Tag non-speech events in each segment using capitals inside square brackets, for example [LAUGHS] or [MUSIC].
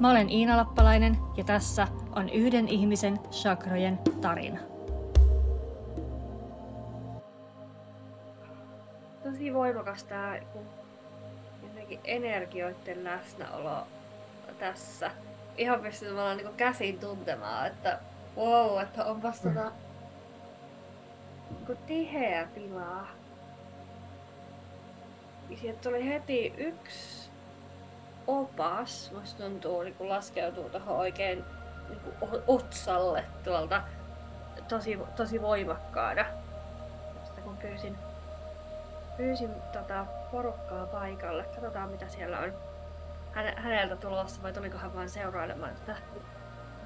Mä olen Iina Lappalainen ja tässä on yhden ihmisen chakrojen tarina. Tosi voimakas tää jotenkin energioiden läsnäolo tässä. Ihan pystyy tavallaan niin käsin tuntemaan, että wow, että onpas mm. tota niin tiheä tilaa. Ja sieltä tuli heti yksi opas, musta tuntuu, niin kun laskeutuu tuohon oikein niin kuin otsalle tuolta tosi, tosi voimakkaana. Sitten kun pyysin, pyysin tota porukkaa paikalle, katsotaan mitä siellä on häneltä tulossa vai tuliko hän vain seurailemaan tätä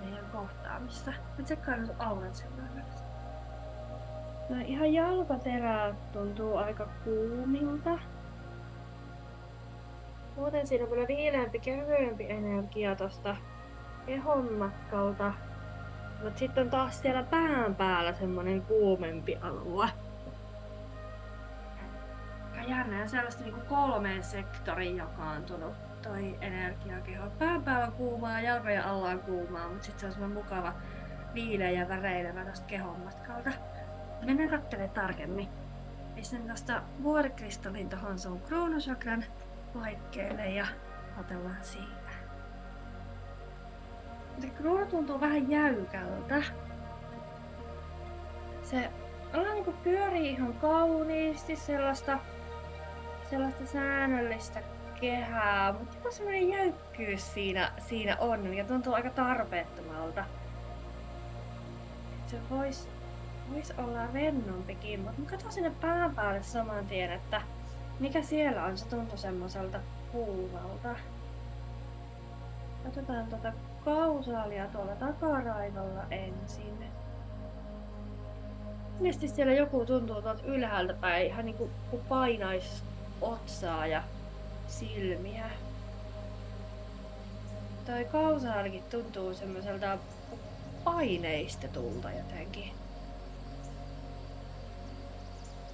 meidän kohtaamista. Mä tsekkaan nyt auran seuraavaksi. No ihan jalkaterä tuntuu aika kuumilta. Muuten siinä on kyllä viileämpi, kevyempi energia tosta kehon matkalta. Mutta sitten on taas siellä pään päällä semmonen kuumempi alue. Aika jännä ja sellaista niinku kolmeen sektoriin jakaantunut toi energiakeho. Pään päällä on kuumaa, jalkojen alla on kuumaa, mutta sitten se on semmoinen mukava viileä ja väreilevä tosta kehon matkalta. Mennään katselemaan tarkemmin. Pistän tosta vuorikristallin tohon sun kruunusakran paikkeelle ja otellaan siitä. Se kruunu tuntuu vähän jäykältä. Se ollaan niinku pyörii ihan kauniisti sellaista, sellaista säännöllistä kehää, mutta joku semmoinen jäykkyys siinä, siinä on, mikä tuntuu aika tarpeettomalta. Se voisi vois olla rennompikin, mutta mä katson sinne pään päälle saman tien, että mikä siellä on, se tuntuu semmoiselta kuuvalta. Katsotaan tuota kausaalia tuolla takaraivolla ensin. Ilmeisesti siellä joku tuntuu tuolta ylhäältä päin, ihan niin kuin painais otsaa ja silmiä. Toi kausaalikin tuntuu semmoiselta paineistetulta jotenkin.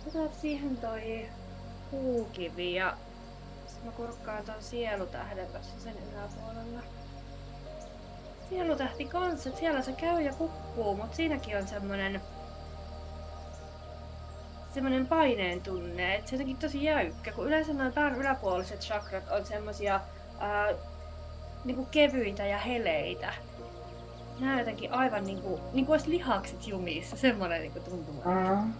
Otat siihen toi puukivi ja mä kurkkaan ton sielutähden tässä sen yläpuolella. Sielutähti kanssa, siellä se käy ja kukkuu, mutta siinäkin on semmonen semmoinen paineen tunne, että se on tosi jäykkä, kun yleensä noin pään yläpuoliset chakrat on semmosia ää, niinku kevyitä ja heleitä. Nämä on jotenkin aivan niinku, niinku olisi lihakset jumissa, semmoinen niinku tuntuma. Mm.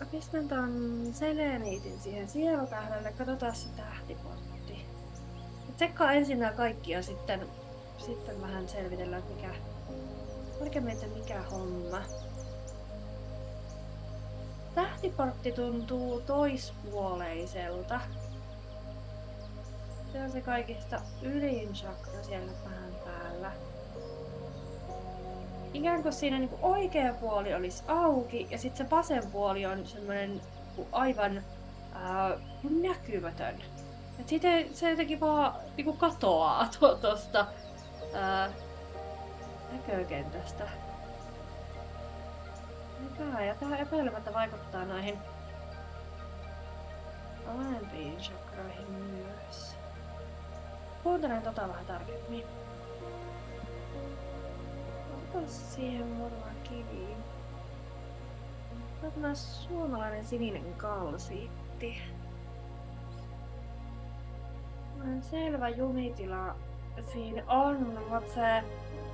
Mä pistän ton seleniitin siihen sielutähdelle, katsotaan se tähtiportti. Tsekkaa ensin nämä kaikki ja sitten, sitten vähän selvitellään, mikä, meitä mikä homma. Tähtiportti tuntuu toispuoleiselta. Se on se kaikista ylin chakra siellä pään päällä. Ikään kuin siinä niin kuin oikea puoli olisi auki ja sitten se vasen puoli on semmoinen aivan ää, näkymätön. Et sitten se jotenkin vaan niin kuin katoaa [LAUGHS] tuosta näkökentästä. Mikä ja tämä epäilemättä vaikuttaa noihin alempiin chakroihin myös. Kuuntelen tota vähän tarkemmin. Ota siihen muutama kivi. Tämä suomalainen sininen kalsiitti. Selvä jumitila siinä on, mutta se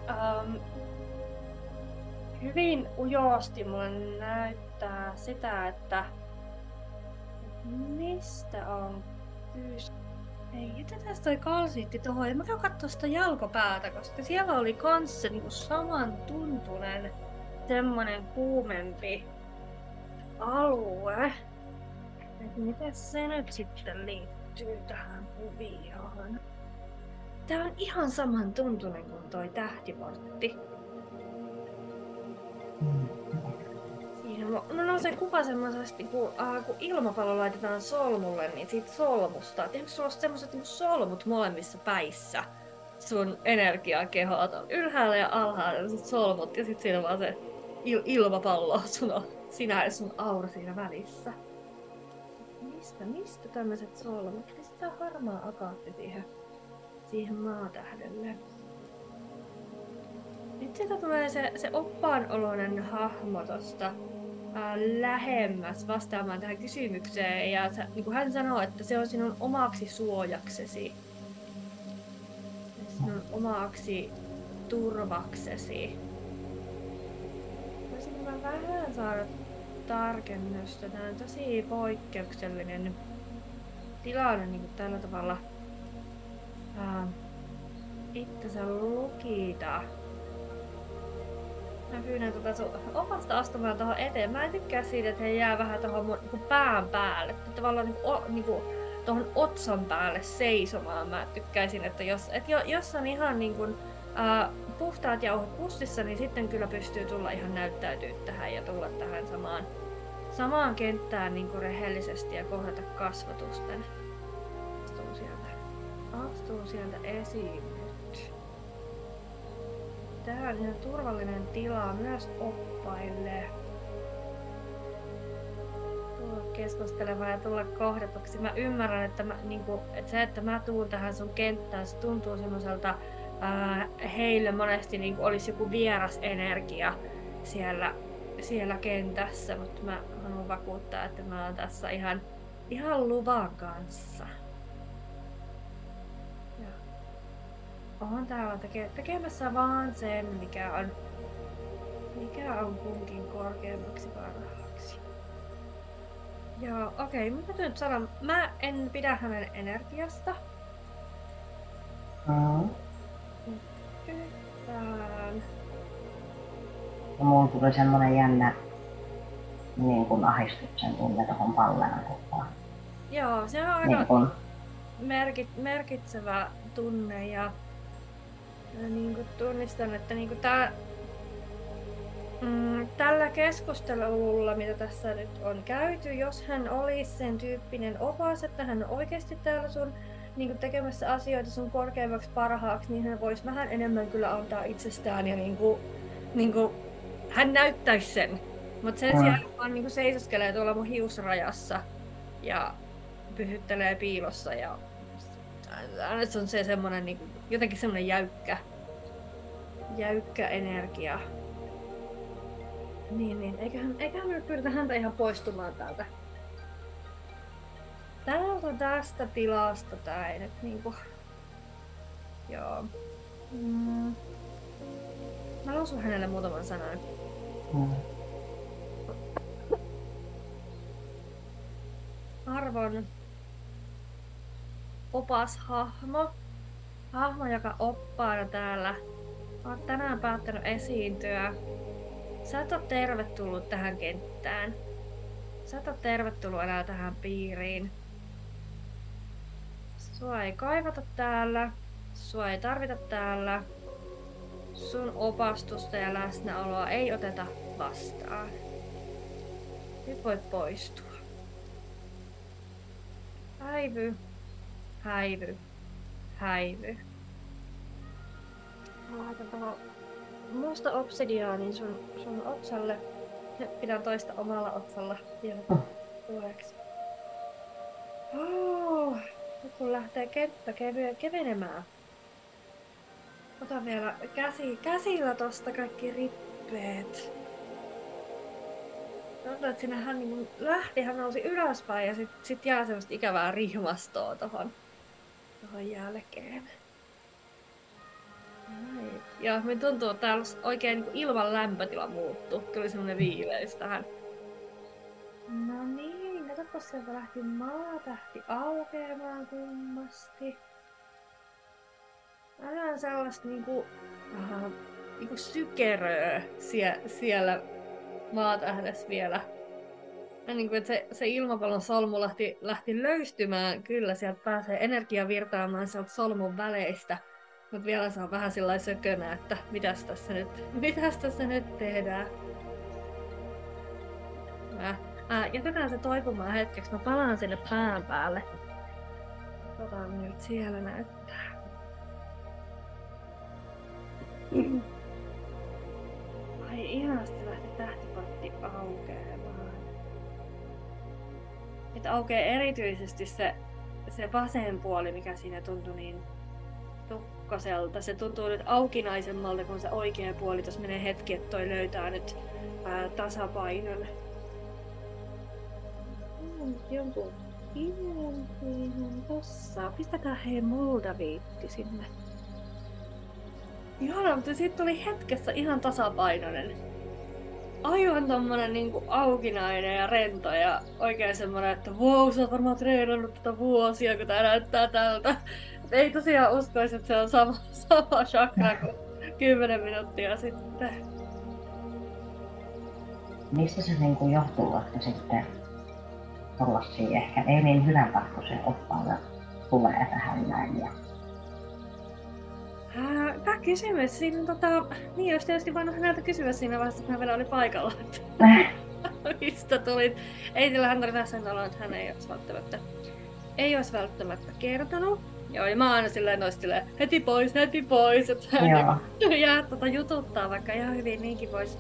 um, hyvin ujosti mulle näyttää sitä, että mistä on kyse. Ei, jätetään toi kalsiitti tuohon mä käyn katsoa sitä jalkopäätä, koska siellä oli kans se niinku saman tuntunen semmonen kuumempi alue. Et miten se nyt sitten liittyy tähän kuvioon? tää on ihan saman tuntunen kuin toi tähtiportti. Mm. No, no, no se kuva semmoisesti, kun, äh, kun ilmapallo laitetaan solmulle, niin siitä solmusta, tiedätkö sulla on semmoiset niin solmut molemmissa päissä? Sun energiakehot on ylhäällä ja alhaalla sit solmut ja sitten siinä vaan se il- ilmapallo sun on, sinä ja sun aura siinä välissä. Mistä, mistä tämmöiset solmut? Mistä harmaa akaatti siihen, siihen maatähdelle? Nyt sieltä tulee se, se oppaan oloinen hahmo tosta lähemmäs vastaamaan tähän kysymykseen. Ja niin kuin hän sanoo, että se on sinun omaksi suojaksesi. Sinun omaksi turvaksesi. Voisinko mä vähän saada tarkennusta? Tämä on tosi poikkeuksellinen tilanne niin kuin tällä tavalla ää, itsensä lukita. Mä pyydän tuota sun opasta astumaan tuohon eteen. Mä en tykkää siitä, että he jää vähän tuohon mun niin pään päälle. Tavallaan niin kuin, niin kuin, tuohon otsan päälle seisomaan. Mä tykkäisin, että jos, että jo, jos on ihan niin kuin, puhtaat jauhot pussissa, niin sitten kyllä pystyy tulla ihan näyttäytyä tähän ja tulla tähän samaan, samaan kenttään niin kuin rehellisesti ja kohdata kasvatusten. Astuu sieltä, astuu sieltä esiin. Tää on ihan turvallinen tila myös oppaille. Tulla keskustelemaan ja tulla kohdatuksi. Mä ymmärrän, että, mä, niinku, että se, että mä tuun tähän sun kenttään, se tuntuu semmoiselta heille monesti niin olisi joku vieras energia siellä, siellä kentässä, mutta mä haluan vakuuttaa, että mä oon tässä ihan, ihan luvan kanssa. Oon täällä teke, tekemässä vaan sen, mikä on, mikä on kunkin korkeammaksi parhaaksi. Joo, okei, okay, mitä nyt sanon? Mä en pidä hänen energiasta. Mm. Yhtään. Ja mulla tuli semmonen jännä niin kuin ahdistuksen tunne tuohon pallean kohtaan. Joo, se on aika Niin kuin, merkit, merkitsevä tunne ja, ja niin kuin tunnistan, että niin kuin tää, mm, tällä keskustelulla, mitä tässä nyt on käyty, jos hän olisi sen tyyppinen opas, että hän on oikeasti täällä sun niin kuin tekemässä asioita sun korkeammaksi parhaaksi, niin hän voisi vähän enemmän kyllä antaa itsestään ja niin kuin, niin kuin, hän näyttäisi sen. Mutta sen Mm. sijaan vaan niin kuin seisoskelee tuolla mun hiusrajassa ja pyhyttelee piilossa ja aina se on se semmonen niin kuin, jotenkin semmonen jäykkä, jäykkä energia. Niin, niin. Eiköhän, eiköhän me nyt pyritä häntä ihan poistumaan täältä. Täältä tästä tilasta tää ei nyt niinku... Joo. Mm. Mä lausun hänelle muutaman sanan. mm, Arvon opas hahmo. Joka oppaana täällä. Olet tänään päättänyt esiintyä. Sä et ole tervetullut tähän kenttään. Sä et ole tervetullut enää tähän piiriin. Sua ei kaivata täällä. Sua ei tarvita täällä. Sun opastusta ja läsnäoloa ei oteta vastaan. Nyt voit poistua. Häivy, häivy, häivy. Mä laitan tuohon musta obsidiaanin sun, sun otsalle. Pidän toista omalla otsalla vielä tueksi. Oh, kun lähtee kenttä kevy- kevenemään. Ota vielä käsi, käsillä tosta kaikki rippeet. Tuntuu, että sinne hän niin lähti, hän nousi ylöspäin ja sit, sit jää semmoista ikävää rihmastoa tohon, tohon jälkeen. Ja me tuntuu, että täällä oikein niin ilman lämpötila muuttu. Tuli semmonen viileys tähän. No niin, katsoppa sieltä lähti maatähti aukeamaan kummasti. Vähän sellaista niinku, äh, niinku sykeröä sie, siellä maatähdessä vielä. Niin kuin, että se, se ilmapallon solmu lähti, lähti löystymään, kyllä sieltä pääsee energia virtaamaan sieltä solmun väleistä Mut vielä saa vähän sellainen sökönä, että mitäs tässä nyt, [LAUGHS] mitäs tässä nyt tehdään. Äh, äh, jätetään se toipumaan hetkeksi, mä palaan sinne pään päälle. Katsotaan nyt siellä näyttää. Ai ihanasti lähti tähtiportti aukeamaan. Että aukeaa erityisesti se, se vasen puoli, mikä siinä tuntui niin tukkaselta. Se tuntuu nyt aukinaisemmalta kuin se oikea puoli. Tuossa menee hetki, että toi löytää nyt ää, tasapainon. Mm, jonkun Ihan tossa. Pistäkää hei Moldaviitti sinne. Ihana, mutta siitä tuli hetkessä ihan tasapainoinen. Aivan tommonen niinku aukinainen ja rento ja oikein semmonen, että wow, sä oot varmaan treenannut tätä vuosia, kun tää näyttää tältä. Et ei tosiaan uskoisi, että se on sama, [LAUGHS] sama chakra kuin 10 minuuttia sitten. Mistä se niinku johtuu, että sitten tollasia ehkä ei niin hyväntahtoisen oppaalle tulee tähän näin. Ja... Hyvä kysymys. Siinä, tota, niin olisi tietysti voinut häneltä kysyä siinä vaiheessa, kun hän vielä oli paikalla. Että [LAUGHS] mistä tulit? Ei sillä hän oli sen olo, että hän ei olisi välttämättä, ei olisi välttämättä kertonut. Joo, ja mä aina silleen silleen, heti pois, heti pois, että hän [LAUGHS] jää tota jututtaa, vaikka ihan hyvin niinkin voisi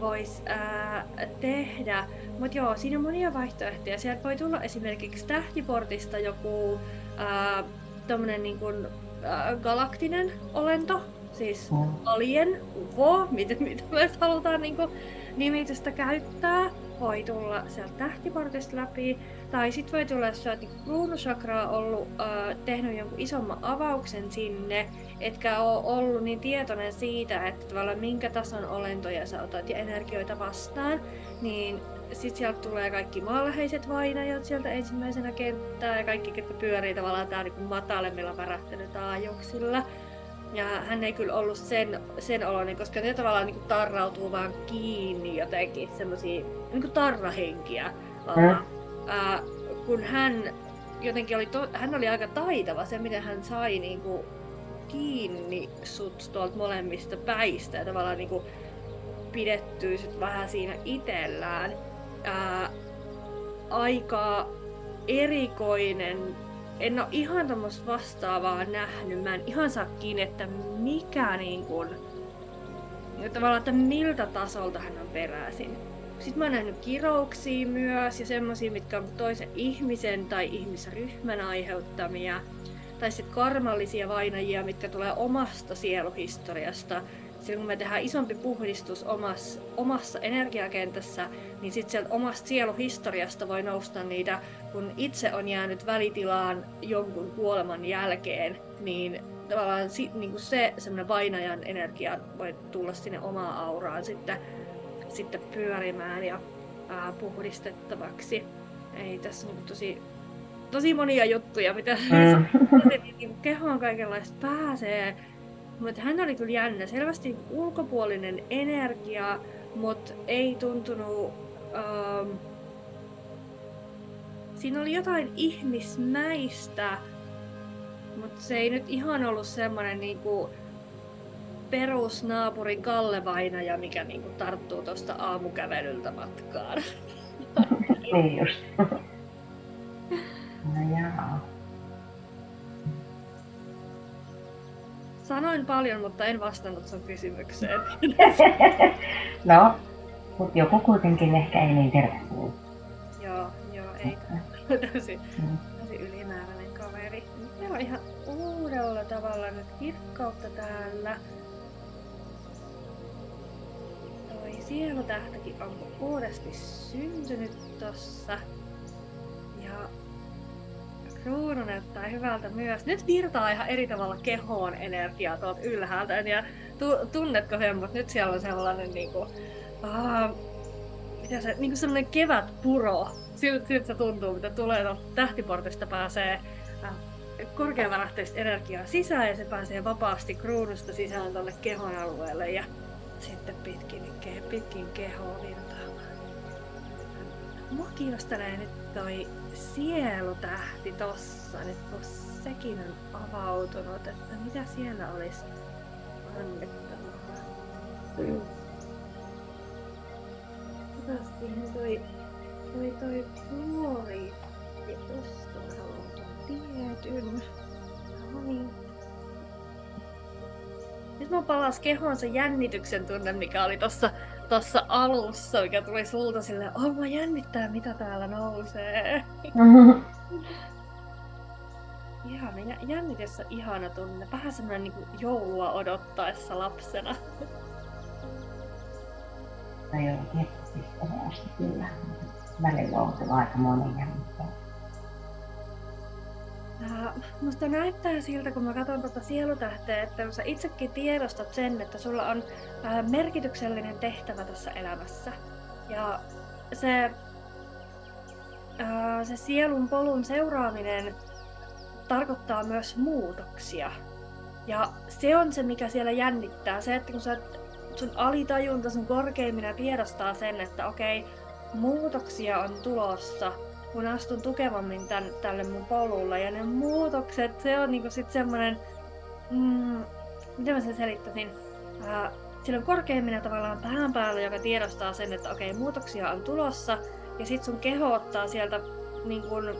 vois, ää, tehdä. Mutta joo, siinä on monia vaihtoehtoja. Sieltä voi tulla esimerkiksi tähtiportista joku ää, tommonen niin kuin, ää, galaktinen olento, siis alien, UFO, mitä, mitä me halutaan niin kuin, nimitystä käyttää, voi tulla sieltä tähtiportista läpi. Tai sitten voi tulla, jos olet niin kruunusakraa ollut, äh, tehnyt jonkun isomman avauksen sinne, etkä ole ollut niin tietoinen siitä, että tavallaan minkä tason olentoja sä otat ja energioita vastaan, niin sitten sieltä tulee kaikki maanläheiset vainajat sieltä ensimmäisenä kenttää ja kaikki, ketkä pyörii tavallaan täällä niin matalemmilla värähtelytaajuuksilla. Ja hän ei kyllä ollut sen, sen oloinen, koska ne tavallaan niin tarrautuu vaan kiinni jotenkin semmoisia niin tarrahenkiä. Mm. Ää, kun hän jotenkin oli, to, hän oli aika taitava se, miten hän sai niin kuin, kiinni sut tuolta molemmista päistä ja tavallaan niin kuin, pidettyä sit vähän siinä itsellään ää, aika erikoinen. En ole ihan tämmöistä vastaavaa nähnyt. Mä en ihan saa kiinni, että mikä niin kun, tavallaan, että miltä tasolta hän on peräisin. Sitten mä oon nähnyt kirouksia myös ja semmosia, mitkä on toisen ihmisen tai ihmisryhmän aiheuttamia. Tai sitten karmallisia vainajia, mitkä tulee omasta sieluhistoriasta silloin kun me tehdään isompi puhdistus omassa, omassa energiakentässä, niin sitten sieltä omasta sieluhistoriasta voi nousta niitä, kun itse on jäänyt välitilaan jonkun kuoleman jälkeen, niin tavallaan si, niin kuin se semmoinen vainajan energia voi tulla sinne omaan auraan sitten, sitten pyörimään ja ää, puhdistettavaksi. Ei tässä on tosi, tosi monia juttuja, mitä mm. [LAUGHS] niin kehoon kaikenlaista pääsee mutta hän oli kyllä jännä. Selvästi ulkopuolinen energia, mutta ei tuntunut... Um, siinä oli jotain ihmismäistä, mutta se ei nyt ihan ollut semmoinen niinku perusnaapurin Kalle Vainaja, mikä niinku tarttuu tuosta aamukävelyltä matkaan. niin just. Sanoin paljon, mutta en vastannut sun kysymykseen. [LAUGHS] no, mutta joku kuitenkin ehkä ei niin tervetullut. Joo, joo, ei. [LAUGHS] tosi, mm. tosi ylimääräinen kaveri. Meillä on ihan uudella tavalla nyt kirkkautta täällä. Toi sielutähtäkin on uudesti syntynyt tossa. Ja Kruunu näyttää hyvältä myös. Nyt virtaa ihan eri tavalla kehoon energiaa tuolta ylhäältä. Ja tu- tunnetko sen, mutta nyt siellä on sellainen niinku, uh, mitä se, niinku sellainen kevät puro. Siltä, siltä se tuntuu, mitä tulee tähtiportista pääsee uh, korkeavärähteistä energiaa sisään ja se pääsee vapaasti kruunusta sisään tuonne kehon alueelle ja sitten pitkin, pitkin kehoa virtaamaan. Mua kiinnostelee nyt toi sielutähti tossa nyt tossa. sekin on avautunut, että mitä siellä olisi annettavaa. Mm. Otas siihen toi, toi, toi fluori. Ja tosta tietyn. No niin. Nyt mä palas kehoon se jännityksen tunne, mikä oli tossa, tossa alussa, mikä tuli sulta silleen, oh mä jännittää mitä täällä nousee. [LAUGHS] Ihana, jä- jännitys on ihana tunne. Vähän semmoinen niin joulua odottaessa lapsena. Tai joo, tietysti kyllä. Välillä on se aika monia, mutta Musta näyttää siltä, kun mä katson tuota sielutähteä, että sä itsekin tiedostat sen, että sulla on ää, merkityksellinen tehtävä tässä elämässä. Ja se, ää, se sielun polun seuraaminen tarkoittaa myös muutoksia. Ja se on se, mikä siellä jännittää. Se, että kun sä, sun alitajunta, sun korkeimmina tiedostaa sen, että okei, muutoksia on tulossa, kun astun tukevammin tän, tälle mun polulle. Ja ne muutokset, se on niinku sit semmonen, mm, miten mä sen selittäisin, Ää, sillä on korkeimmina tavallaan pään päällä, joka tiedostaa sen, että okei, muutoksia on tulossa. Ja sit sun keho ottaa sieltä niin kun,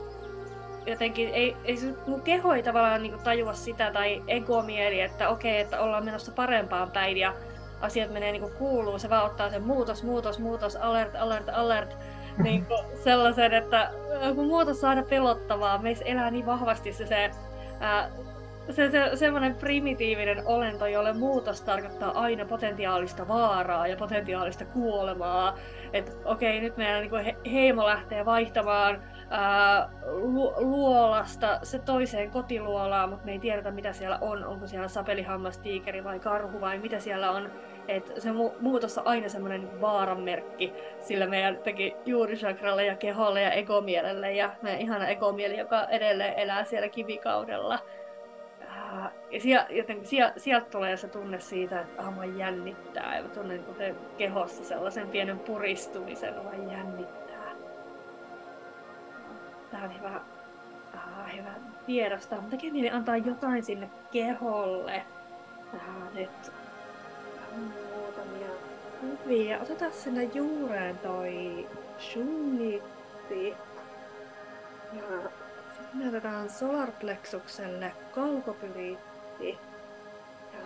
jotenkin, ei, ei mun keho ei tavallaan niin tajua sitä tai egomieli, että okei, että ollaan menossa parempaan päin ja asiat menee niin kuuluu. Se vaan ottaa sen muutos, muutos, muutos, alert, alert, alert niin kuin sellaisen, että kun muutos aina pelottavaa, meissä elää niin vahvasti se, se, ää, se, se semmoinen primitiivinen olento, jolle muutos tarkoittaa aina potentiaalista vaaraa ja potentiaalista kuolemaa. Että okei, nyt meidän niin kuin he, heimo lähtee vaihtamaan ää, lu, luolasta se toiseen kotiluolaan, mutta me ei tiedetä mitä siellä on. Onko siellä sapelihammas, tiikeri vai karhu vai mitä siellä on. Et se mu- muutos on aina semmoinen vaaranmerkki sillä meidän teki juurisakralle ja keholle ja egomielelle ja meidän ihana egomieli, joka edelleen elää siellä kivikaudella. Ää, Ja sieltä, jotenkin sieltä, sieltä tulee se tunne siitä, että ah, mua jännittää. Ja tunnen se kehossa sellaisen pienen puristumisen, mua jännittää. Tää on hyvä, ah, hyvä tiedostaa. Mutta tekee antaa jotain sinne keholle. Ah, nyt muutamia kuvia. Otetaan sinne juureen toi shunnitti. Ja sitten otetaan solarplexukselle kalkopyriitti. Ja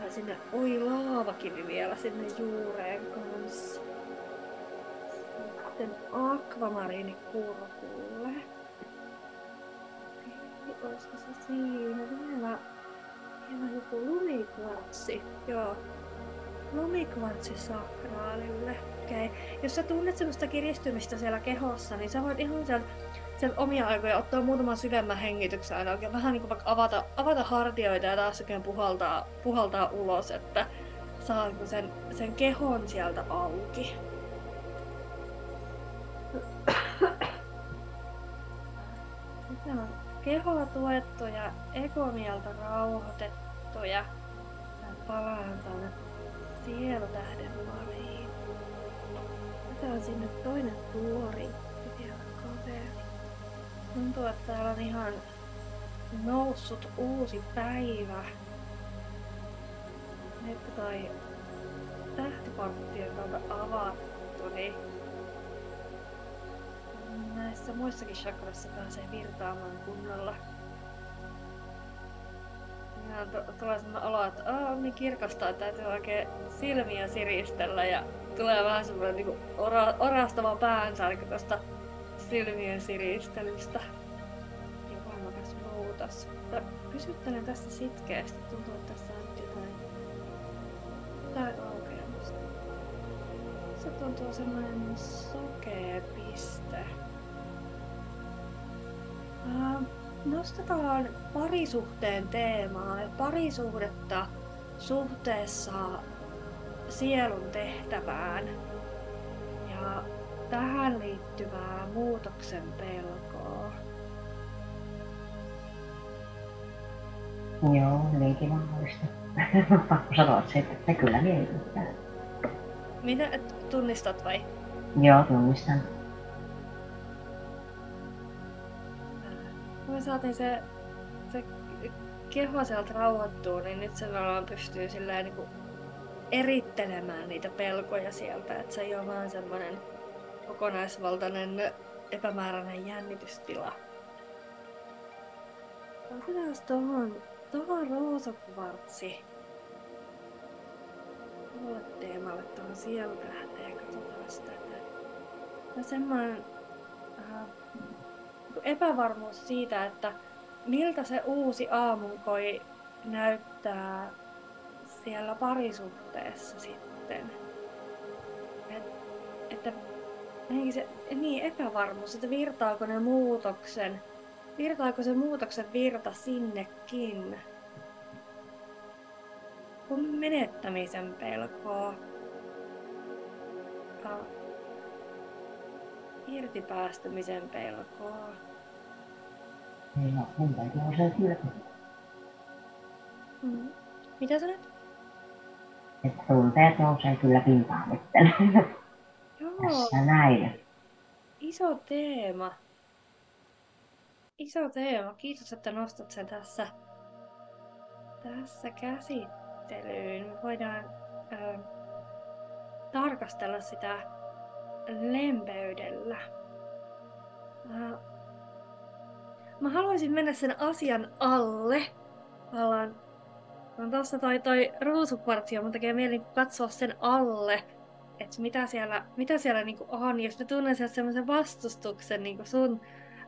tai sinne oi laavakivi vielä sinne juureen kanssa. Sitten akvamariini kurkulle. Okei, olisiko se siinä vielä? Vielä joku lumikvartsi. Joo, lumikvartsi sakraalille. Okei. Jos sä tunnet semmoista kiristymistä siellä kehossa, niin sä voit ihan sieltä, sieltä omia aikoja ottaa muutaman syvemmän hengityksen aina oikein vähän niin kuin vaikka avata, avata hartioita ja taas oikein puhaltaa, puhaltaa ulos, että saa niinku sen, sen kehon sieltä auki. Nyt on kehoa tuettu ja egomieltä rauhoitettu ja palaan tänne sielutähden pariin. Otetaan sinne toinen tuori vielä kaveri. Tuntuu, että täällä on ihan noussut uusi päivä. Nyt kun toi tähtiportti on tuolta avattu, niin näissä muissakin chakrassa pääsee virtaamaan kunnolla. Ja to- tulee sellainen olo, että Aa, on niin kirkasta, että täytyy oikein silmiä siristellä ja tulee vähän semmoinen niinku ora- orastava päänsärky tuosta silmien siristelystä. Ja voimakas muutos. Mutta pysyttelen tässä sitkeästi. Tuntuu, että tässä on nyt jotain, jotain aukeamista. Se tuntuu semmoinen sokea piste. Ähm, nostetaan parisuhteen teemaa ja parisuhdetta suhteessa sielun tehtävään ja tähän liittyvää muutoksen pelkoa. joo, hyvinkin mahdollista. [LAUGHS] Pakko sanoa se, että se kyllä miellyttää. Mitä tunnistat vai? Joo, tunnistan. Me saatiin se, se keho sieltä rauhoittuu, niin nyt se tavallaan pystyy silleen niin kuin erittelemään niitä pelkoja sieltä, että se ei ole vaan semmoinen kokonaisvaltainen epämääräinen jännitystila. Otetaan tuohon, tuohon roosakvartsi. Tuolle teemalle tuohon sieltä lähtee, katsotaan sitä. Ja semmoinen äh, epävarmuus siitä, että miltä se uusi aamunkoi näyttää siellä parisuhteessa sitten. Et, että se, niin epävarmuus, että virtaako ne muutoksen, virtaako se muutoksen virta sinnekin. Kun menettämisen pelkoa. Ja irtipäästämisen pelkoa. No, mun täytyy osaa kyllä. Mm. Mitä sä nyt? Että tunteet nousee kyllä pintaan nyt. Joo, Tässä näin. iso teema. Iso teema. Kiitos, että nostat sen tässä, tässä käsittelyyn. Me voidaan ö, tarkastella sitä lempeydellä. Ö, mä haluaisin mennä sen asian alle. Alan, on tossa toi, toi ruusukvartio, mun tekee mieli katsoa sen alle että mitä siellä, mitä siellä niinku on, jos mä tunnen sieltä semmoisen vastustuksen niinku sun,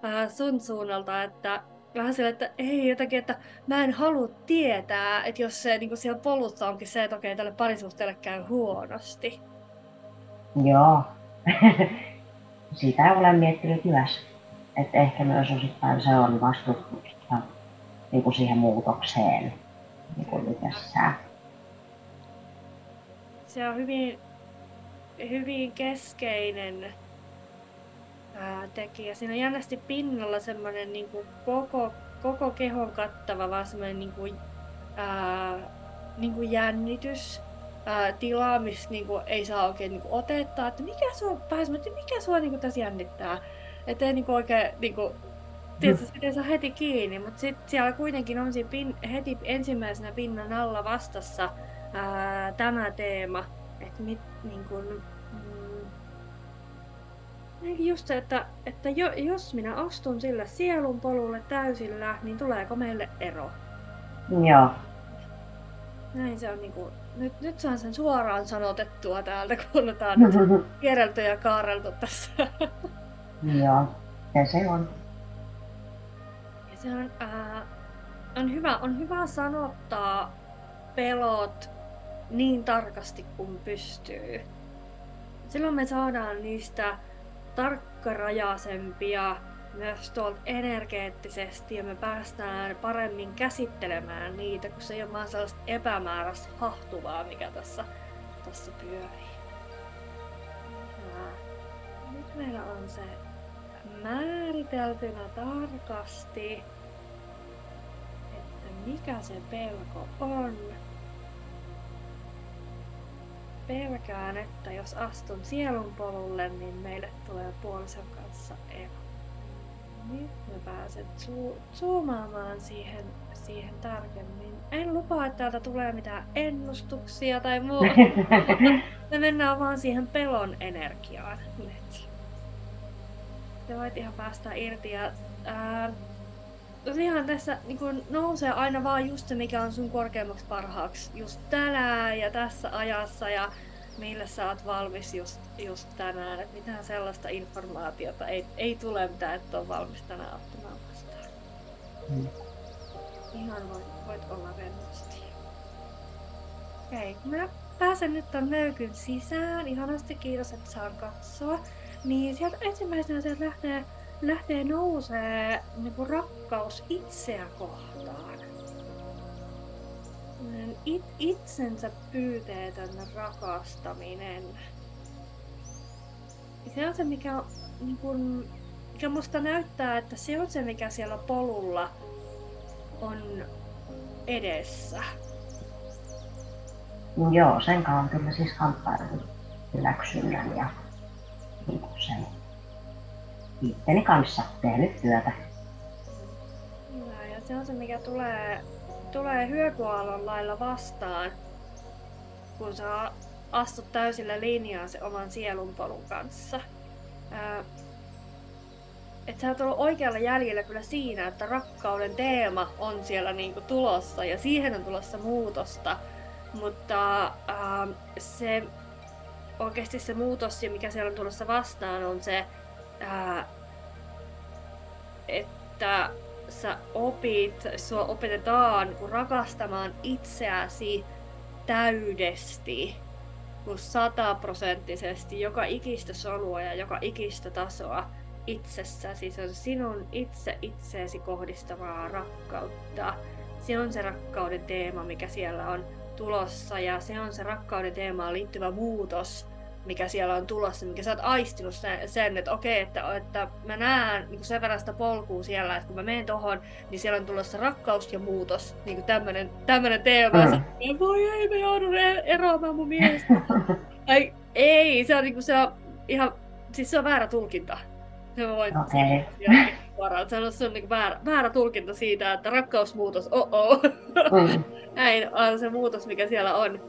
äh, sun suunnalta, että vähän sille, että ei jotakin, että mä en halua tietää, että jos se niinku siellä polussa onkin se, että okei, tälle parisuhteelle käy huonosti. Joo. [LAUGHS] Sitä olen miettinyt myös. Että ehkä myös osittain se on vastustusta niin kuin siihen muutokseen niin kuin itsessään. Se on hyvin, hyvin keskeinen ää, tekijä. Siinä on jännästi pinnalla semmoinen niin kuin koko, koko kehon kattava, vaan semmoinen niin kuin, ää, niin kuin jännitys, ää, tila, missä niin kuin, ei saa oikein niin kuin, otetta, että mikä sua pääsee, mikä sua niin kuin, tässä jännittää. Että ei niin kuin, oikein, niin kuin, tietysti sitä saa heti kiinni, mutta sitten siellä kuitenkin on siinä pin, heti ensimmäisenä pinnan alla vastassa ää, tämä teema, että mit, niin kuin, mm, just se, että, että jo, jos minä astun sille sielun polulle täysillä, niin tuleeko meille ero? Joo. Näin se on niinku, nyt, nyt saan sen suoraan sanotettua täältä, kun nyt [LAUGHS] kierrelty ja kaareltu tässä. [LAUGHS] Joo. Ja se on. Ja se on, ää, on, hyvä, on hyvä sanottaa pelot niin tarkasti kuin pystyy. Silloin me saadaan niistä tarkkarajaisempia myös tuolta energeettisesti ja me päästään paremmin käsittelemään niitä, kun se ei ole vaan sellaista epämääräistä hahtuvaa, mikä tässä, tässä pyörii. Ja nyt meillä on se määriteltynä tarkasti, että mikä se pelko on. Pelkään, että jos astun sielun polulle, niin meille tulee puolison kanssa ero. Nyt mä pääsen zu- zoomaamaan siihen, siihen tarkemmin. En lupaa, että täältä tulee mitään ennustuksia tai muuta. [LAUGHS] Me mennään vaan siihen pelon energiaan nyt. Te voit ihan päästä irti ja ää, tosiaan tässä niin kun nousee aina vaan just se, mikä on sun korkeammaksi parhaaksi just tänään ja tässä ajassa ja millä sä oot valmis just, just tänään. Et mitään sellaista informaatiota ei, ei tule mitään, että on valmis tänään ottamaan vastaan. Mm. Ihan voit, voit olla rennosti. Okei, kun mä pääsen nyt ton möykyn sisään, ihanasti kiitos, että saan katsoa. Niin sieltä ensimmäisenä sieltä lähtee, lähtee nousee niinku rakkaus itseä kohtaan. Semmoinen It, itsensä pyyteetön rakastaminen. Se on se, mikä, niin kun, mikä musta näyttää, että se on se, mikä siellä polulla on edessä. Joo, sen kanssa on kyllä siis kamppailu hyväksynnän ja sen itteni kanssa tehnyt työtä. Hyvä, ja se on se, mikä tulee tulee hyökuaallon lailla vastaan, kun sä astut täysillä linjaa se oman sielunpolun kanssa. Ää, että sä oot ollut oikealla jäljellä kyllä siinä, että rakkauden teema on siellä niinku tulossa ja siihen on tulossa muutosta. Mutta ää, se oikeasti se muutos, mikä siellä on tulossa vastaan, on se, ää, että sä opit, sua opetetaan rakastamaan itseäsi täydesti, kun sataprosenttisesti joka ikistä solua ja joka ikistä tasoa itsessäsi. Se on sinun itse itseesi kohdistavaa rakkautta. Se on se rakkauden teema, mikä siellä on tulossa ja se on se rakkauden teemaan liittyvä muutos, mikä siellä on tulossa, mikä sä oot aistinut sen, sen että okei, että, että mä näen niin sen verran sitä polkua siellä, että kun mä menen tohon, niin siellä on tulossa rakkaus ja muutos, niin kuin tämmönen, tämmönen teema. Mm. Ja voi ei, me joudun e- eroamaan mun mielestä. [LAUGHS] Ai, ei, se on, niin kuin, se on ihan, siis se on väärä tulkinta. Se mä voin okay. [LAUGHS] Se on, se on niin väärä, väärä tulkinta siitä, että rakkausmuutos, oh oh. Mm. [LAUGHS] Näin on se muutos, mikä siellä on,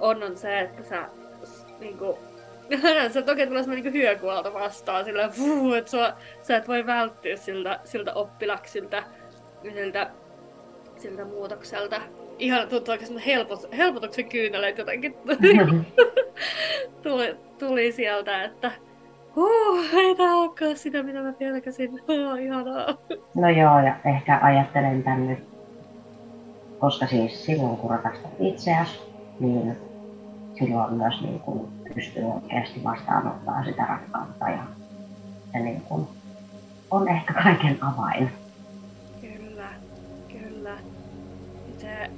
on, on se, että sä niin kuin, se toki tulee semmoinen niin hyökualta vastaan, sillä fuu, että sua, sä et voi välttyä siltä, siltä oppilaksilta, siltä, siltä muutokselta. Ihan tuntuu oikein helpot, helpotuksen kyyneleet jotenkin [LAUGHS] tuli, tuli sieltä, että huh, ei tää olekaan sitä, mitä mä pelkäsin. [LAUGHS] Oh, ihanaa. No joo, ja ehkä ajattelen tän nyt, koska siis silloin kun rakastat itseäsi, niin silloin myös niin kuin pystyy oikeasti vastaanottamaan sitä rakkautta ja se niin kuin on ehkä kaiken avain. Kyllä, kyllä. Se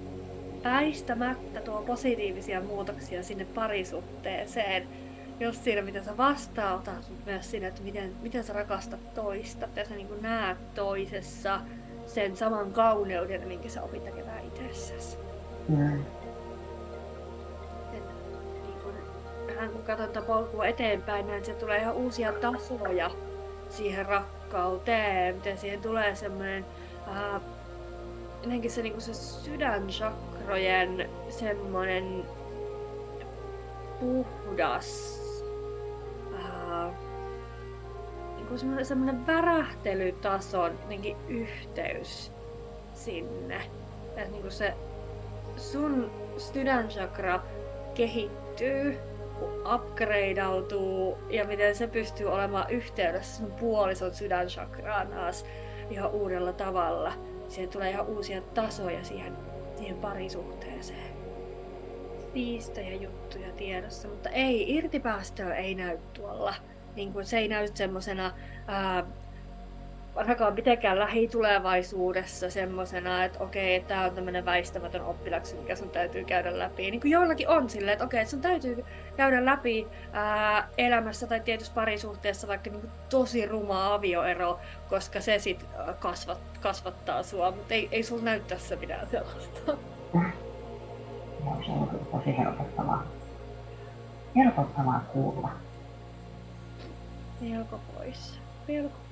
väistämättä tuo positiivisia muutoksia sinne parisuhteeseen. Just siinä, miten sä vastautat, mutta myös siinä, että miten, miten sä rakastat toista, ja sä niin näet toisessa sen saman kauneuden, minkä sä opit tekemään itsessäsi. Mm. Vähän kun katsotaan polkua eteenpäin, niin se tulee ihan uusia tasoja siihen rakkauteen, miten siihen tulee semmoinen äh, jotenkin se, niin se sydänchakrojen semmoinen puhdas äh, niin semmoinen, semmoinen värähtelytason jotenkin yhteys sinne. Että niin se sun sydänchakra kehittyy upgradeautuu ja miten se pystyy olemaan yhteydessä sun puolison sydänchakraan taas ihan uudella tavalla. Siihen tulee ihan uusia tasoja siihen, siihen parisuhteeseen. Siistejä juttuja tiedossa, mutta ei, irtipäästöä ei näy tuolla. Niin kuin se ei näy semmosena ainakaan mitenkään lähitulevaisuudessa semmoisena, että okei, okay, tämä on tämmöinen väistämätön oppilaksi, mikä sun täytyy käydä läpi. Niin kuin joillakin on silleen, että okei, okay, sun täytyy käydä läpi ää, elämässä tai tietyssä parisuhteessa vaikka niin kuin tosi ruma avioero, koska se sit kasvat, kasvattaa sua, mutta ei, ei sulla näy tässä mitään sellaista. No, se on tosi helpottavaa. Helpottavaa kuulla. Pelko pois. Pelko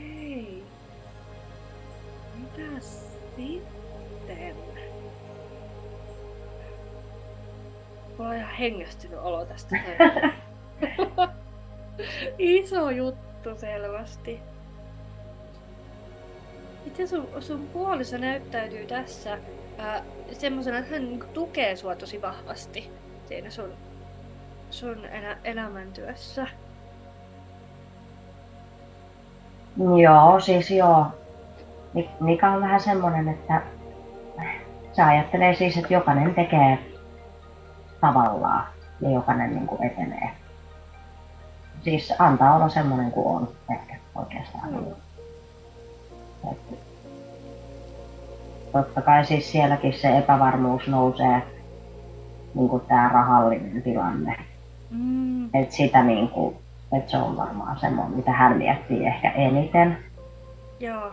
Okei. Mitäs sitten? Mulla on ihan hengästynyt olo tästä. [LAUGHS] Iso juttu selvästi. Miten sun, sun puoliso näyttäytyy tässä äh, semmoisena, että hän niinku tukee sua tosi vahvasti siinä sun, sun elä, elämäntyössä? Joo, siis joo. Mika on vähän semmoinen, että se ajattelee siis, että jokainen tekee tavallaan ja jokainen niin kuin etenee. Siis antaa olla semmoinen kuin on ehkä oikeastaan. Mm. Että totta kai siis sielläkin se epävarmuus nousee, niin kuin tämä rahallinen tilanne. Mm. Et sitä niin kuin, että se on varmaan semmoinen, mitä hän miettii ehkä eniten. Joo.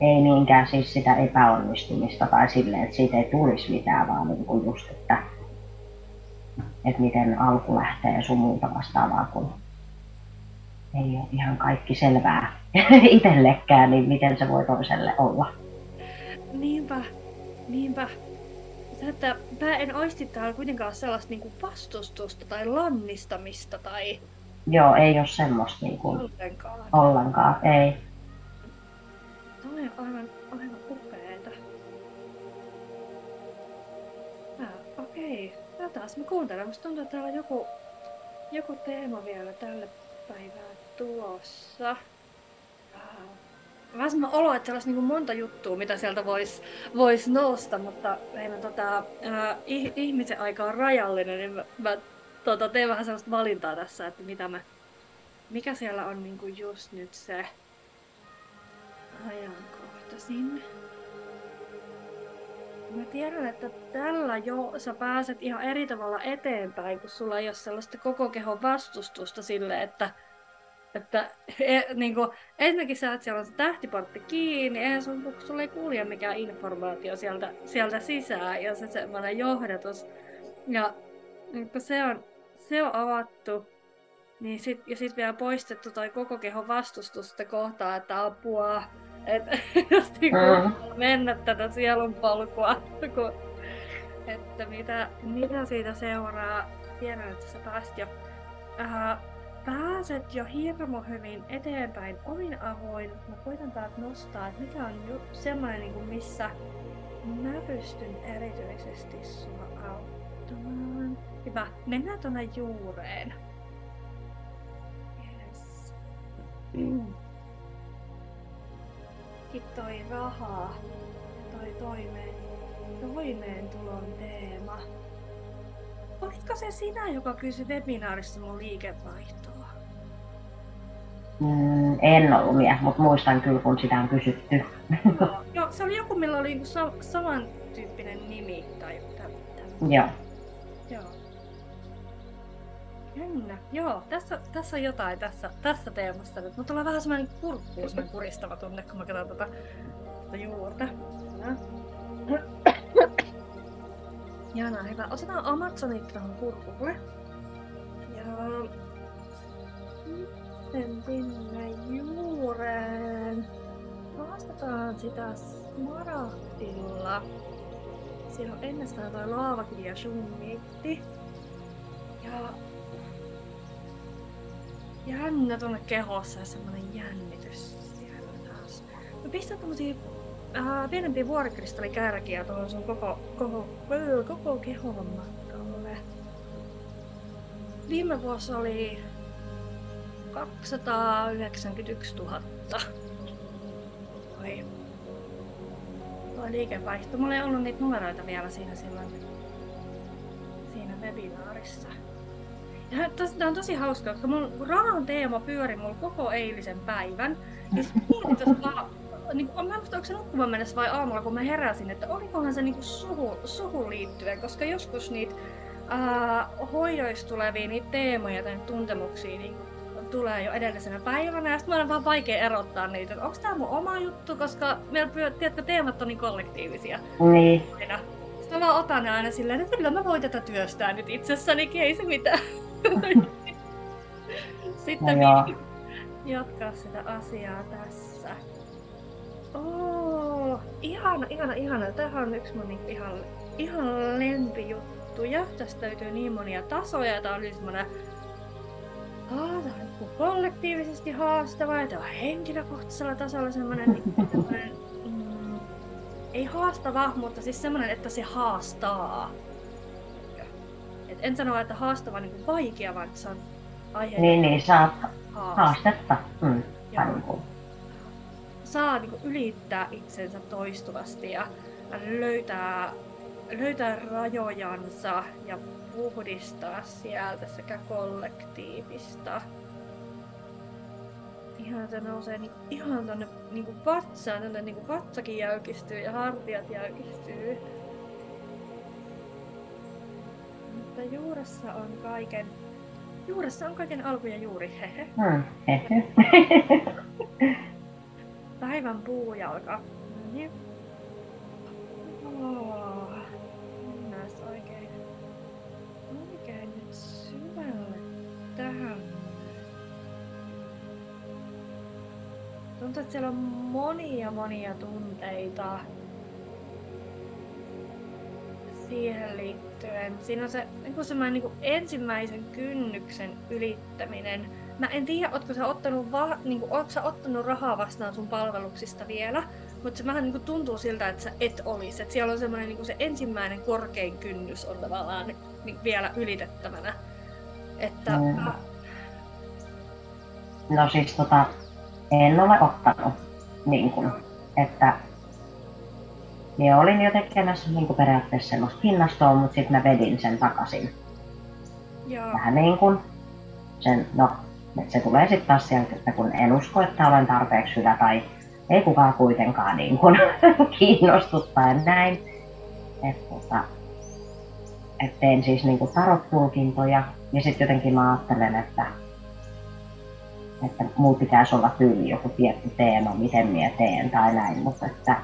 Ei niinkään siis sitä epäonnistumista tai silleen, että siitä ei tulisi mitään, vaan niin kuin just, että, että miten alku lähtee sun muuta vastaavaa, kun ei ole ihan kaikki selvää [LAUGHS] itsellekään, niin miten se voi toiselle olla. niinpä, niinpä. Että mä en oisti täällä kuitenkaan sellaista niinku vastustusta tai lannistamista tai Joo, ei ole semmoista niin kuin ollenkaan. ollenkaan, ei. Toi on aivan, aivan upeeta. Ah, okei. Taas mä kuuntelen. Musta tuntuu, että täällä on joku, joku teema vielä tälle päivään tulossa. Ah. Vähän semmoinen olo, että siellä olisi niin monta juttua, mitä sieltä voisi vois nousta, mutta meidän tota, äh, ih- ihmisen aika on rajallinen, niin mä, mä tota, teen vähän sellaista valintaa tässä, että mitä mä, mikä siellä on niin kuin just nyt se ajankohtaisin. Mä tiedän, että tällä jo sä pääset ihan eri tavalla eteenpäin, kun sulla ei ole sellaista koko kehon vastustusta sille, että, että e, niin kuin, ensinnäkin sä oot siellä se tähtiportti kiinni, eihän sun, sulla ei kulje mikään informaatio sieltä, sieltä sisään ja se semmoinen johdatus. Ja se on, se on avattu, niin sit, ja sitten vielä poistettu toi koko kehon vastustusta kohtaa, että apua, että [LAUGHS] jos niinku Mm. mennä tätä sielun polkua, kun, että mitä, mitä siitä seuraa. Tiedän, että sä pääsit jo, äh, pääset jo hirmu hyvin eteenpäin omin avoin. Mä koitan täältä nostaa, että mikä on ju- semmoinen, niin kuin missä mä pystyn erityisesti sua auttamaan. Hyvä, mennään tuonne juureen. Yes. Mm. Sitten toi raha ja toi toimeen, toimeentulon teema. Olitko se sinä, joka kysyi webinaarissa mun liikevaihtoa? Mm, en ollut mies, mutta muistan kyllä, kun sitä on kysytty. Joo, Joo, se oli joku, millä oli niinku sa- samantyyppinen nimi tai tä- Joo. Joo. Jännä. Joo, tässä, tässä on jotain tässä, tässä teemassa nyt. Mutta tulee vähän semmoinen kurkkuus, semmoinen kuristava tunne, kun mä katson tätä, tätä juurta. Ja. [COUGHS] Jana, hyvä. Otetaan Amazonit tähän kurkulle. Ja sitten sinne juureen. Haastetaan sitä smaragdilla. Siellä on ennestään toi laavakivi ja summiitti. Ja jännä tuonne kehossa ja semmonen jännitys siellä taas. Mä pistän tommosia äh, pienempiä vuorikristallikärkiä tuohon sun koko, koko, öö, koko kehon matkalle. Viime vuosi oli 291 000. Toi, toi liikevaihto. Mulla ei ollut niitä numeroita vielä siinä silloin siinä webinaarissa. Tämä on tosi hauskaa, koska mun rahan teema pyöri mulla koko eilisen päivän. Ja sit mietin tuossa vaan, niin kuin, mä en muista, onko se nukkumaan mennessä vai aamulla, kun mä heräsin, että olikohan se niin kuin suhu, suhun liittyen, koska joskus niitä ää, hoidoista tulevia niitä teemoja tai tuntemuksia niin tulee jo edellisenä päivänä, ja sitten olen vaan vaikea erottaa niitä, että onko tämä mun oma juttu, koska meillä, tiedätkö, teemat on niin kollektiivisia Niin. aina. Sitten mä vaan otan ne aina silleen, että kyllä mä voin tätä työstää nyt itsessäni, ei se mitään. [LAUGHS] Sitten No niin, jatkaa sitä asiaa tässä. Oh, ihana, ihana, ihana. Tämähän on yksi mun niinku ihan, ihan lempijuttuja. Tästä löytyy niin monia tasoja. Tää on niin semmonen Ah, tää on niinku kollektiivisesti haastava ja tää on henkilökohtaisella tasolla semmonen, niinku [LAUGHS] semmonen mm, ei haastava, mutta siis semmonen, että se haastaa. Et en sano, että haastava niin kuin vaikea, vaan se on aihe Niin, niin, saat haastava. haastetta. Mm. Joo. Tai niin kuin, Saa niin kuin ylittää itsensä toistuvasti ja löytää, löytää rajojansa ja puhdistaa sieltä sekä kollektiivista. Ihan se nousee niin, ihan tonne niin vatsaan, tonne niin vatsakin jäykistyy ja hartiat jäykistyy. Mutta juuressa on kaiken, juuressa on kaiken alku ja juuri, hehe. mm. Hehe. [LAUGHS] Päivän puujalka. Niin. Oh, mennään oikein, oikein nyt syvälle tähän. Tuntuu, että siellä on monia monia tunteita. Siihen liittyen. Siinä on se niin kuin semmoinen niin kuin ensimmäisen kynnyksen ylittäminen. Mä en tiedä, ootko sä ottanut, va, niin kuin, ootko sä ottanut rahaa vastaan sun palveluksista vielä, mutta se vähän niin kuin tuntuu siltä, että sä et olisi. Että siellä on semmoinen niin kuin se ensimmäinen korkein kynnys on tavallaan niin vielä ylitettävänä. Että, mm. No siis tota, en ole ottanut. Niin kuin, että minä olin jo tekemässä niin kuin periaatteessa semmoista hinnastoa, mutta sitten mä vedin sen takaisin. Joo. Vähän niin kuin sen, no, että se tulee sitten taas sieltä, että kun en usko, että olen tarpeeksi hyvä tai ei kukaan kuitenkaan niin kuin [LAUGHS] kiinnostu tai näin. Että tota, et teen siis niin kuin tarot-tulkintoja ja sitten jotenkin mä ajattelen, että, että muut pitäisi olla tyyli joku tietty teema, miten minä teen tai näin, mutta että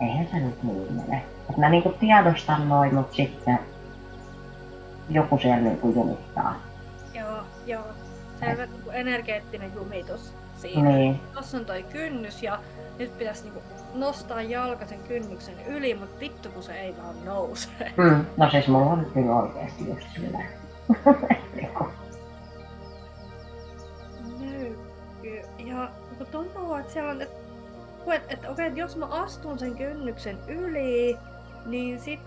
eihän se nyt niin mene. Et mä niinku tiedostan noin, mutta sitten joku siellä niinku jumittaa. Joo, joo. Selvä niinku energeettinen jumitus siinä. Niin. Tossa on toi kynnys ja nyt pitäisi niinku nostaa jalka sen kynnyksen yli, mutta vittu kun se ei vaan nouse. Mm. No siis mulla on kyllä oikeesti just sillä. [LAUGHS] Niinku. Ja kun tuntuu, että siellä on, että että et, okei, että jos mä astun sen kynnyksen yli, niin sit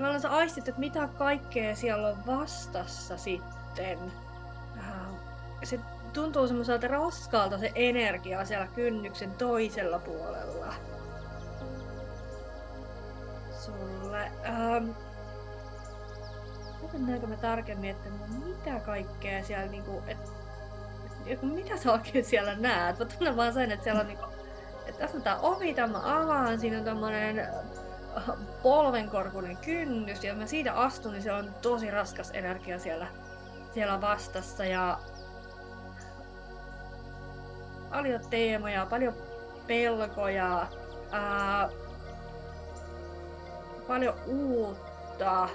mä sä aistit, että mitä kaikkea siellä on vastassa sitten. Äh, Se tuntuu semmoiselta raskaalta se energia siellä kynnyksen toisella puolella. Sulle. Ähm, mennäänkö me tarkemmin, että mitä kaikkea siellä niinku, et, et, mitä sä oikein siellä näet? Mä tunnen vaan sen, että siellä on niinku että tässä on tää ovi, tämä avaan, siinä on tämmönen äh, polvenkorkunen kynnys, ja mä siitä astun, niin se on tosi raskas energia siellä, siellä vastassa, ja paljon teemoja, paljon pelkoja, ää, paljon uutta.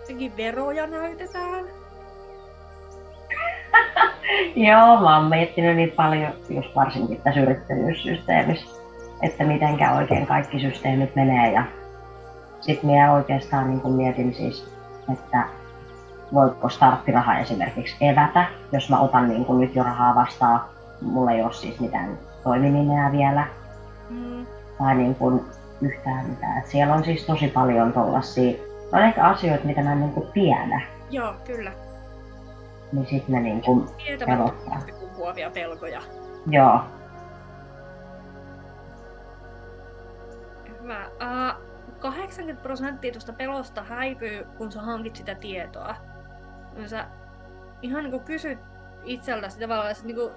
Jotenkin veroja näytetään. [LAUGHS] Joo, mä oon miettinyt niin paljon, just varsinkin tässä yrittäjyyssysteemissä, että mitenkä oikein kaikki systeemit menee. Ja sitten minä oikeastaan niin mietin siis, että voiko starttiraha esimerkiksi evätä, jos mä otan niin kuin nyt jo rahaa vastaan. Mulla ei ole siis mitään toiminimeä vielä. Mm. Tai niin kuin yhtään mitään. Et siellä on siis tosi paljon tollasia, on ehkä asioita, mitä mä en niin kuin tiedä. Joo, kyllä niin sitten ne niinku pelottaa. kumpuavia pelkoja. Joo. Hyvä. Uh, 80 prosenttia tuosta pelosta häipyy, kun sä hankit sitä tietoa. Sä ihan niinku kysyt itseltäsi tavallaan, että niinku,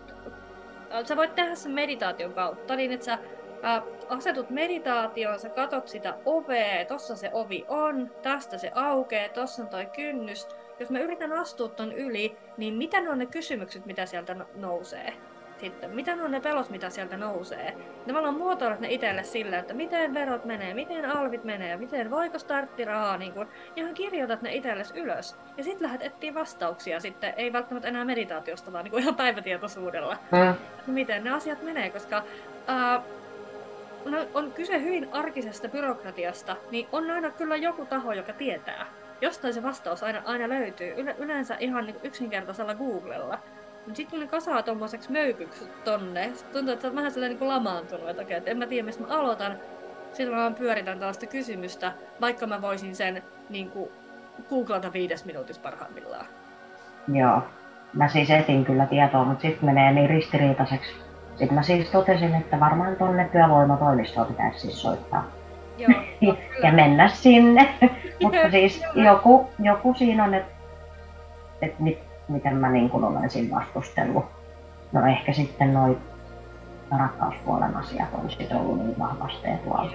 sä voit tehdä sen meditaation kautta, niin että sä ää, asetut meditaatioon, sä katot sitä ovea, tossa se ovi on, tästä se aukeaa, tossa on toi kynnys, jos mä yritän astua ton yli, niin mitä ne on ne kysymykset, mitä sieltä nousee? Sitten, mitä ne on ne pelot, mitä sieltä nousee? Ne vaan muotoilut ne itselle sillä, että miten verot menee, miten alvit menee, miten voiko starttirahaa, niin kun, ihan kirjoitat ne itsellesi ylös. Ja sitten lähdet etsiä vastauksia sitten, ei välttämättä enää meditaatiosta, vaan niin ihan päivätietoisuudella. Mm. Miten ne asiat menee, koska uh, on kyse hyvin arkisesta byrokratiasta, niin on aina kyllä joku taho, joka tietää jostain se vastaus aina, aina löytyy. Yle, yleensä ihan niin yksinkertaisella Googlella. Mutta sitten kun ne kasaa tommoseksi möykyksi tonne, tuntuu, että sä oot vähän sellainen niin lamaantunut, että, okei, että en mä tiedä, mistä mä aloitan. Sitten mä vaan pyöritän tällaista kysymystä, vaikka mä voisin sen niin kuin, googlata viides minuutissa parhaimmillaan. Joo. Mä siis etin kyllä tietoa, mutta sitten menee niin ristiriitaiseksi. Sitten mä siis totesin, että varmaan tonne työvoimatoimistoon pitäisi siis soittaa. Joo, [LAUGHS] ja mennä sinne. Mutta siis joku, joku siinä on, että et mit, miten mä niin kun olen siinä vastustellut. No ehkä sitten noin rakkauspuolen asiat on sitten ollut niin vahvasti tuolla.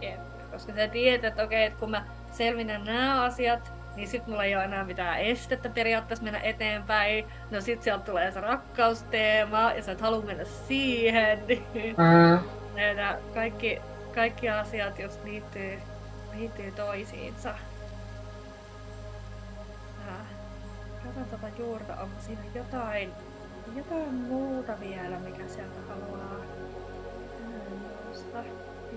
Jep, koska sä tiedät, että okei, että kun mä selvinnän nämä asiat, niin sit mulla ei ole enää mitään estettä periaatteessa mennä eteenpäin. No sit sieltä tulee se rakkausteema ja sä et halua mennä siihen. Mm. [LAUGHS] kaikki kaikki asiat just liittyy, liittyy toisiinsa. Katson tuota juurta, onko siinä jotain, jotain muuta vielä, mikä sieltä haluaa nostaa.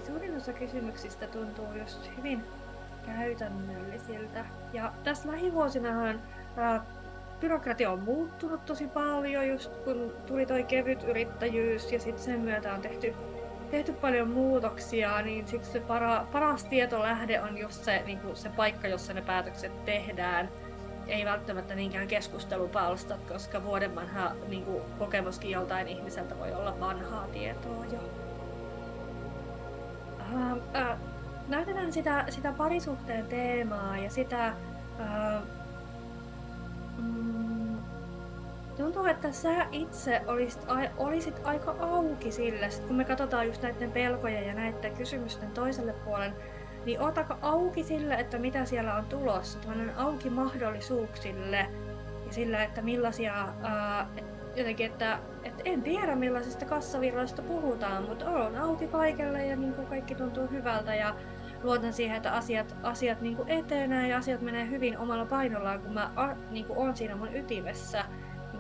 suurin osa kysymyksistä tuntuu just hyvin käytännöllisiltä. Ja tässä lähivuosinahan ää, byrokratia on muuttunut tosi paljon, just kun tuli toi kevyt yrittäjyys ja sitten sen myötä on tehty, tehty paljon muutoksia, niin siksi se para, paras tietolähde on just se, niin se paikka, jossa ne päätökset tehdään ei välttämättä niinkään keskustelupalstat, koska vuoden vanha niin kuin, kokemuskin joltain ihmiseltä voi olla vanhaa tietoa jo. Uh, uh, näytetään sitä, sitä parisuhteen teemaa ja sitä... Uh, tuntuu, että sä itse olisit, olisit aika auki sille, kun me katsotaan just näiden pelkojen ja näiden kysymysten toiselle puolen niin otaka auki sille, että mitä siellä on tulossa, tämmöinen auki mahdollisuuksille ja sillä, että millaisia, ää, jotenkin, että, että en tiedä millaisista kassavirroista puhutaan, mutta on auki kaikelle ja niin kuin kaikki tuntuu hyvältä ja luotan siihen, että asiat, asiat niin kuin etenee ja asiat menee hyvin omalla painollaan, kun mä a, niin kuin on siinä mun ytimessä.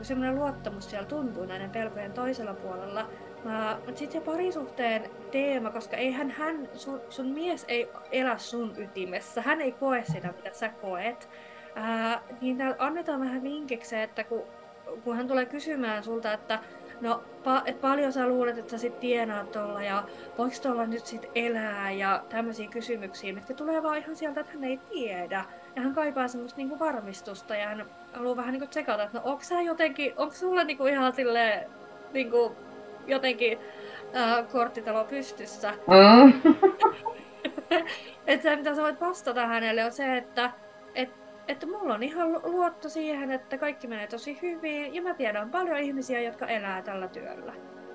Niin semmoinen luottamus siellä tuntuu näiden pelkojen toisella puolella. Mutta sitten se parisuhteen teema, koska eihän hän, sun, sun mies ei elä sun ytimessä, hän ei koe sitä, mitä sä koet. Ää, niin täällä annetaan vähän vinkiksi, että kun, kun hän tulee kysymään sulta, että no pa, et paljon sä luulet, että sä sit tienaat tuolla ja voiko tuolla nyt sit elää ja tämmöisiä kysymyksiä, mitkä tulee vaan ihan sieltä, että hän ei tiedä. Ja hän kaipaa semmoista niinku varmistusta ja hän haluaa vähän niinku tsekata, että no onko sä jotenkin, onko sulla niinku ihan silleen niinku jotenkin äh, korttitalo pystyssä. Mm. [LAUGHS] että se, mitä sä voit vastata hänelle, on se, että et, että mulla on ihan luotto siihen, että kaikki menee tosi hyvin ja mä tiedän paljon ihmisiä, jotka elää tällä työllä.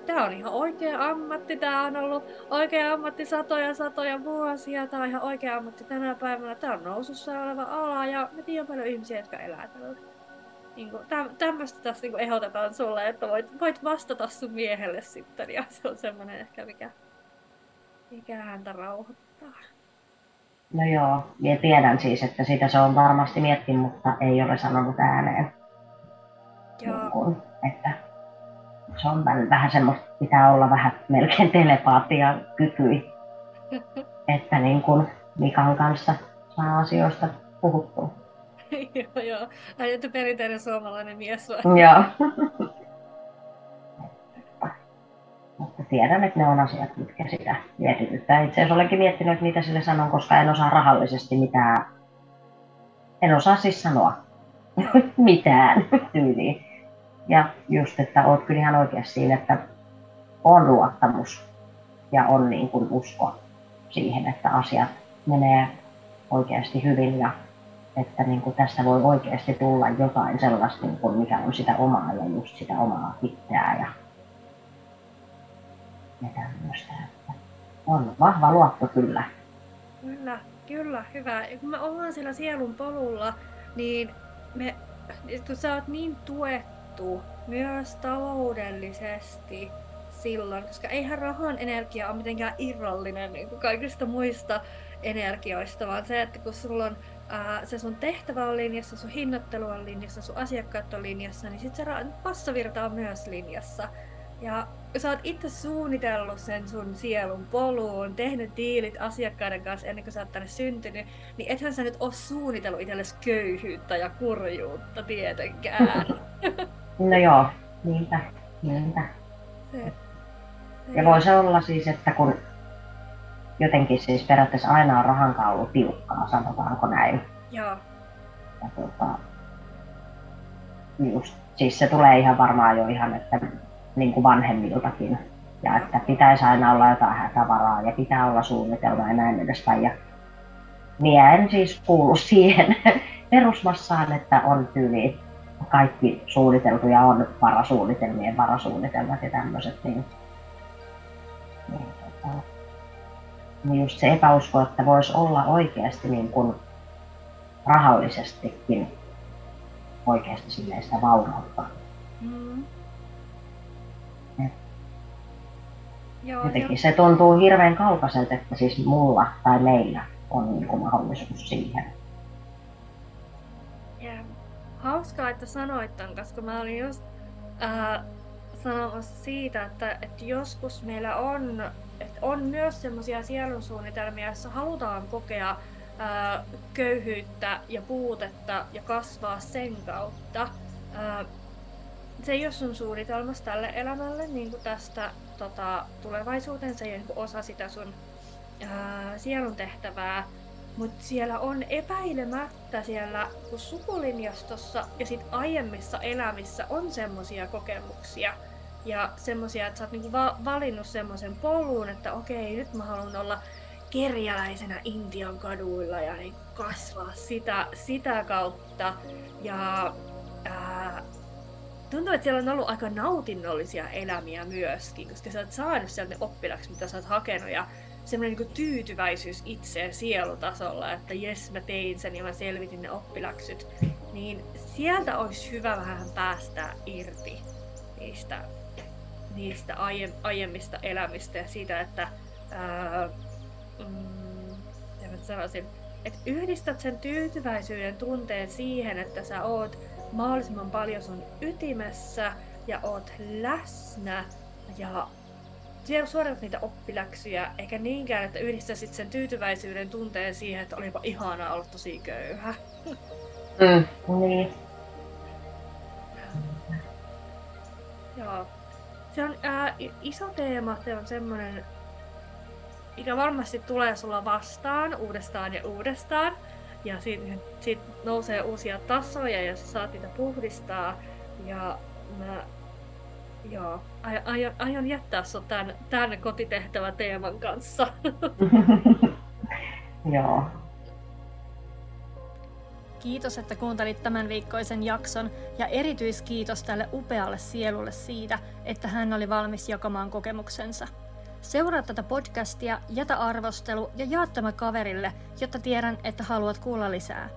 Tämä on ihan oikea ammatti, tämä on ollut oikea ammatti satoja satoja vuosia, tämä on ihan oikea ammatti tänä päivänä, tämä on nousussa oleva ala ja me tiedän paljon ihmisiä, jotka elää tällä niin kuin, täm, tämmöistä tässä niin ehdotetaan sulle, että voit, voit vastata sun miehelle sitten, ja se on semmoinen ehkä, mikä, mikä häntä rauhoittaa. No joo, minä tiedän siis, että sitä se on varmasti miettinyt, mutta ei ole sanonut ääneen. Joo. Niin kuin, että se on vähän semmoista, pitää olla vähän melkein telepaatia kykyi, [LAUGHS] että niin kuin Mikan kanssa saa asioista puhuttua. [LAUGHS] joo, joo. Ai, perinteinen suomalainen mies vai? [LAUGHS] Joo. Mutta tiedän, että ne on asiat, mitkä sitä mietityttää. Itse asiassa olenkin miettinyt, että mitä sille sanon, koska en osaa rahallisesti mitään. En osaa siis sanoa mitään tyyliin. Ja just, että oot kyllä ihan oikeassa siinä, että on luottamus ja on niin kuin usko siihen, että asiat menee oikeasti hyvin ja että niin kuin tästä voi oikeasti tulla jotain sellaista, niin kuin mikä on sitä omaa ja just sitä omaa itseää ja, ja tämmöistä. Että on vahva luotto kyllä. Kyllä, kyllä, hyvä. Ja kun me ollaan siellä sielun polulla, niin me, kun sä oot niin tuettu myös taloudellisesti silloin, koska eihän rahan energia ole mitenkään irrallinen niin kuin kaikista muista energioista, vaan se, että kun sulla on ää, se sun tehtävä on linjassa, sun hinnoittelu on linjassa, sun asiakkaat on linjassa, niin sit se passavirta on myös linjassa. Ja sä oot itse suunnitellut sen sun sielun poluun, tehnyt diilit asiakkaiden kanssa ennen kuin sä oot tänne syntynyt, niin ethän sä nyt oo suunnitellut itsellesi köyhyyttä ja kurjuutta tietenkään. [LAUGHS] No joo, niinpä, niinpä. Se, se ja voi se olla siis, että kun jotenkin siis periaatteessa aina on rahan ollut tiukkaa, sanotaanko näin. Joo. Ja tuota, just, siis se tulee ihan varmaan jo ihan, että niin kuin vanhemmiltakin. Ja että pitäisi aina olla jotain hätävaraa ja pitää olla suunnitelma ja näin edespäin. Ja minä en siis kuulu [LAUGHS] siihen perusmassaan, että on tyyli kaikki suunniteltu ja on varasuunnitelmien varasuunnitelmat ja tämmöiset. Niin, niin, tota, niin just se epäusko, että voisi olla oikeasti niin kuin rahallisestikin oikeasti silleen sitä vaurautta. Mm. Joo, Jotenkin jo. se tuntuu hirveän kaukaiselta, että siis mulla tai meillä on niin kuin mahdollisuus siihen. Hauskaa, että sanoit tämän, koska mä olin just äh, sanomassa siitä, että, että joskus meillä on on myös semmoisia sielunsuunnitelmia, joissa halutaan kokea ää, köyhyyttä ja puutetta ja kasvaa sen kautta. Ää, se ei ole sun suunnitelmassa tälle elämälle niin kuin tästä tota, tulevaisuuteen, se ei ole niin osa sitä sun ää, sielun tehtävää, mutta siellä on epäilemättä siellä sukulinjastossa ja sit aiemmissa elämissä on semmoisia kokemuksia ja semmoisia, että sä oot niinku va- valinnut semmoisen polun, että okei, nyt mä haluan olla kerjäläisenä Intian kaduilla ja niin kasvaa sitä, sitä kautta. Ja ää, tuntuu, että siellä on ollut aika nautinnollisia elämiä myöskin, koska sä oot saanut sieltä ne oppilaksi, mitä sä oot hakenut. Ja semmoinen niin tyytyväisyys itseen sielutasolla, että jes mä tein sen ja mä selvitin ne oppiläksyt, niin sieltä olisi hyvä vähän päästä irti niistä, niistä aie, aiemmista elämistä ja siitä, että ää, mm, sanoisin, että yhdistät sen tyytyväisyyden tunteen siihen, että sä oot mahdollisimman paljon sun ytimessä ja oot läsnä ja siellä suoritat niitä oppiläksyjä, eikä niinkään, että yhdistäisit sen tyytyväisyyden tunteen siihen, että olipa ihanaa olla tosi köyhä. Mm, niin. Joo. Se on ää, iso teema, se on semmoinen, mikä varmasti tulee sulla vastaan uudestaan ja uudestaan. Ja sitten sit nousee uusia tasoja ja sä saat niitä puhdistaa. Ja mä Joo, aion, aion jättää sinut tämän, tämän kotitehtävä teeman kanssa. [LAUGHS] Joo. Kiitos, että kuuntelit tämän viikkoisen jakson ja erityiskiitos tälle upealle sielulle siitä, että hän oli valmis jakamaan kokemuksensa. Seuraa tätä podcastia, jätä arvostelu ja jaa tämä kaverille, jotta tiedän, että haluat kuulla lisää.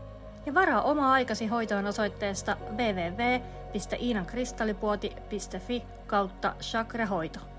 Ja varaa oma aikasi hoitoon osoitteesta www www.iinankristallipuoti.fi kautta chakrahoito.